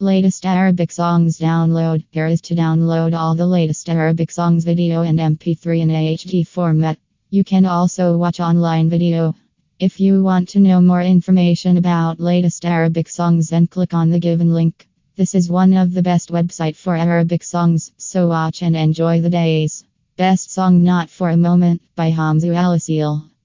Latest Arabic songs download. Here is to download all the latest Arabic songs video and MP3 in HD format. You can also watch online video. If you want to know more information about latest Arabic songs then click on the given link. This is one of the best website for Arabic songs, so watch and enjoy the days. Best song Not for a Moment by Hamzu Alasil.